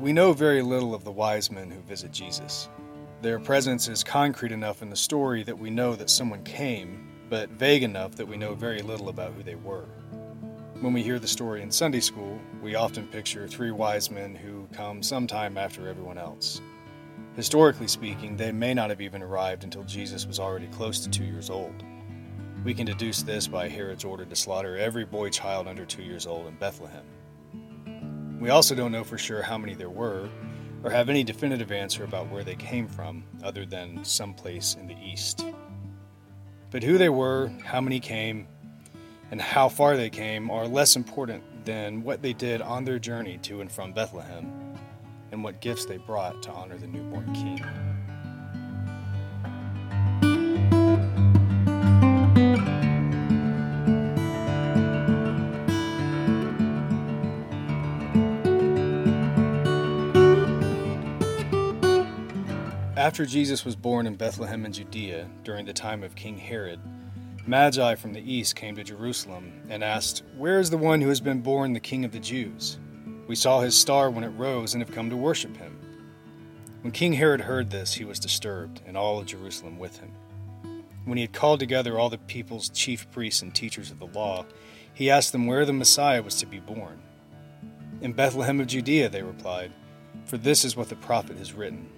We know very little of the wise men who visit Jesus. Their presence is concrete enough in the story that we know that someone came, but vague enough that we know very little about who they were. When we hear the story in Sunday school, we often picture three wise men who come sometime after everyone else. Historically speaking, they may not have even arrived until Jesus was already close to two years old. We can deduce this by Herod's order to slaughter every boy child under two years old in Bethlehem. We also don't know for sure how many there were, or have any definitive answer about where they came from, other than someplace in the east. But who they were, how many came, and how far they came are less important than what they did on their journey to and from Bethlehem, and what gifts they brought to honor the newborn king. After Jesus was born in Bethlehem in Judea during the time of King Herod, Magi from the east came to Jerusalem and asked, Where is the one who has been born the King of the Jews? We saw his star when it rose and have come to worship him. When King Herod heard this, he was disturbed, and all of Jerusalem with him. When he had called together all the people's chief priests and teachers of the law, he asked them where the Messiah was to be born. In Bethlehem of Judea, they replied, for this is what the prophet has written.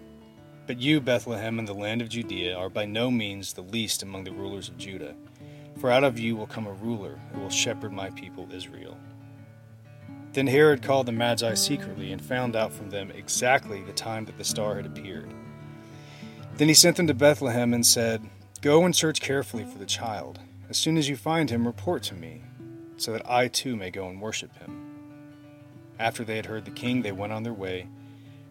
But you, Bethlehem, in the land of Judea, are by no means the least among the rulers of Judah, for out of you will come a ruler who will shepherd my people Israel. Then Herod called the Magi secretly and found out from them exactly the time that the star had appeared. Then he sent them to Bethlehem and said, Go and search carefully for the child. As soon as you find him, report to me, so that I too may go and worship him. After they had heard the king, they went on their way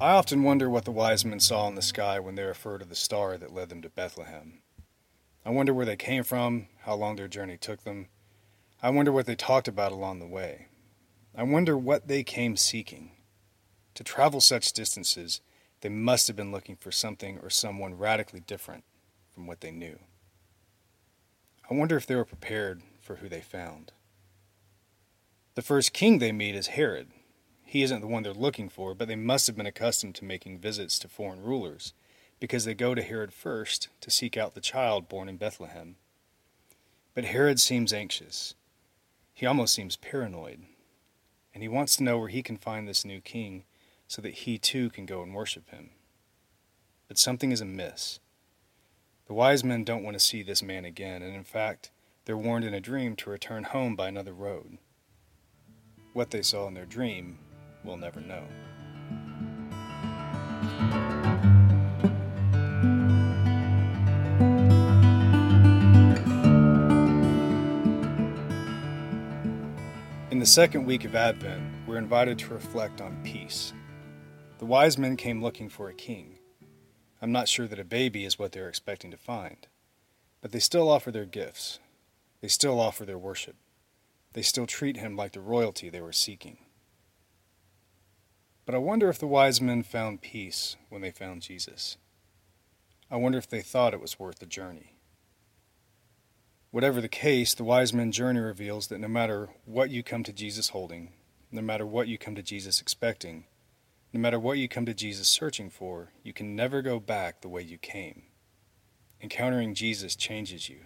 I often wonder what the wise men saw in the sky when they refer to the star that led them to Bethlehem. I wonder where they came from, how long their journey took them. I wonder what they talked about along the way. I wonder what they came seeking. To travel such distances, they must have been looking for something or someone radically different from what they knew. I wonder if they were prepared for who they found. The first king they meet is Herod, he isn't the one they're looking for, but they must have been accustomed to making visits to foreign rulers, because they go to Herod first to seek out the child born in Bethlehem. But Herod seems anxious. He almost seems paranoid. And he wants to know where he can find this new king so that he too can go and worship him. But something is amiss. The wise men don't want to see this man again, and in fact, they're warned in a dream to return home by another road. What they saw in their dream we'll never know. In the second week of Advent, we're invited to reflect on peace. The wise men came looking for a king. I'm not sure that a baby is what they're expecting to find, but they still offer their gifts. They still offer their worship. They still treat him like the royalty they were seeking. But I wonder if the wise men found peace when they found Jesus. I wonder if they thought it was worth the journey. Whatever the case, the wise men journey reveals that no matter what you come to Jesus holding, no matter what you come to Jesus expecting, no matter what you come to Jesus searching for, you can never go back the way you came. Encountering Jesus changes you.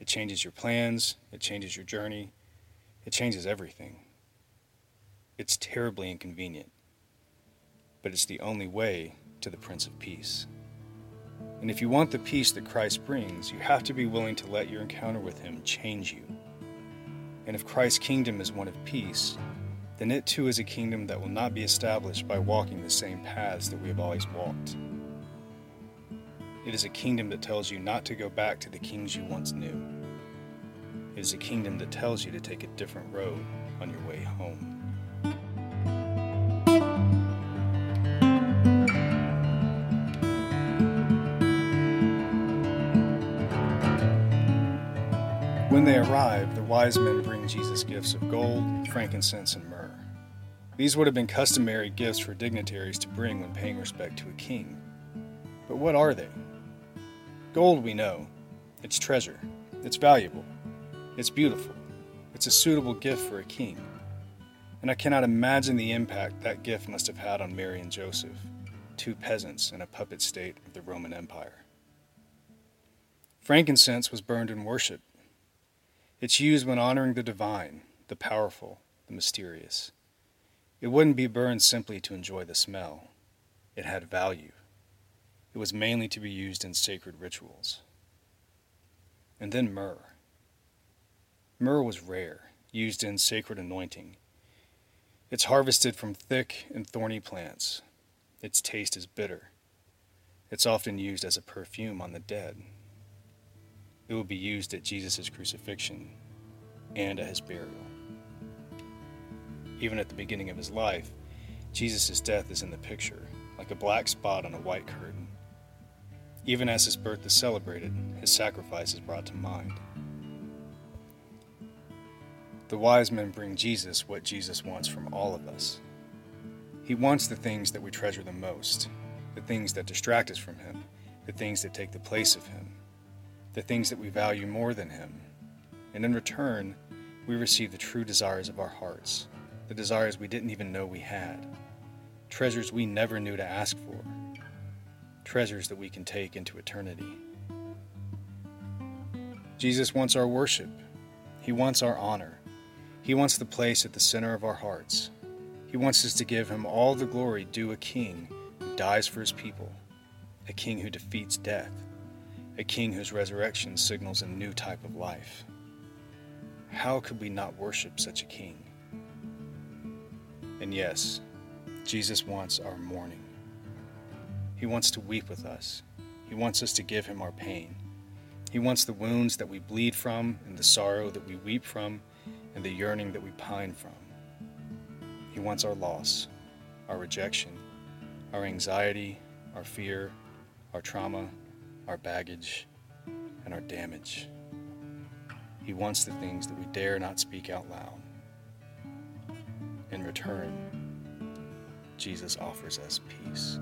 It changes your plans, it changes your journey, it changes everything. It's terribly inconvenient but it's the only way to the Prince of Peace. And if you want the peace that Christ brings, you have to be willing to let your encounter with Him change you. And if Christ's kingdom is one of peace, then it too is a kingdom that will not be established by walking the same paths that we have always walked. It is a kingdom that tells you not to go back to the kings you once knew. It is a kingdom that tells you to take a different road on your way home. When they arrive, the wise men bring Jesus gifts of gold, frankincense, and myrrh. These would have been customary gifts for dignitaries to bring when paying respect to a king. But what are they? Gold, we know. It's treasure. It's valuable. It's beautiful. It's a suitable gift for a king. And I cannot imagine the impact that gift must have had on Mary and Joseph, two peasants in a puppet state of the Roman Empire. Frankincense was burned in worship. It's used when honoring the divine, the powerful, the mysterious. It wouldn't be burned simply to enjoy the smell, it had value. It was mainly to be used in sacred rituals. And then myrrh. Myrrh was rare, used in sacred anointing. It's harvested from thick and thorny plants. Its taste is bitter. It's often used as a perfume on the dead. It will be used at Jesus' crucifixion and at his burial. Even at the beginning of his life, Jesus' death is in the picture, like a black spot on a white curtain. Even as his birth is celebrated, his sacrifice is brought to mind. The wise men bring Jesus what Jesus wants from all of us. He wants the things that we treasure the most, the things that distract us from Him, the things that take the place of Him the things that we value more than Him. And in return, we receive the true desires of our hearts, the desires we didn't even know we had, treasures we never knew to ask for, treasures that we can take into eternity. Jesus wants our worship, He wants our honor, He wants the place at the center of our hearts. He wants us to give Him all the glory due a king who dies for His people, a king who defeats death a king whose resurrection signals a new type of life. How could we not worship such a king? And yes, Jesus wants our mourning. He wants to weep with us. He wants us to give him our pain. He wants the wounds that we bleed from, and the sorrow that we weep from, and the yearning that we pine from. He wants our loss, our rejection, our anxiety, our fear, our trauma, our baggage, and our damage. He wants the things that we dare not speak out loud. In return, Jesus offers us peace.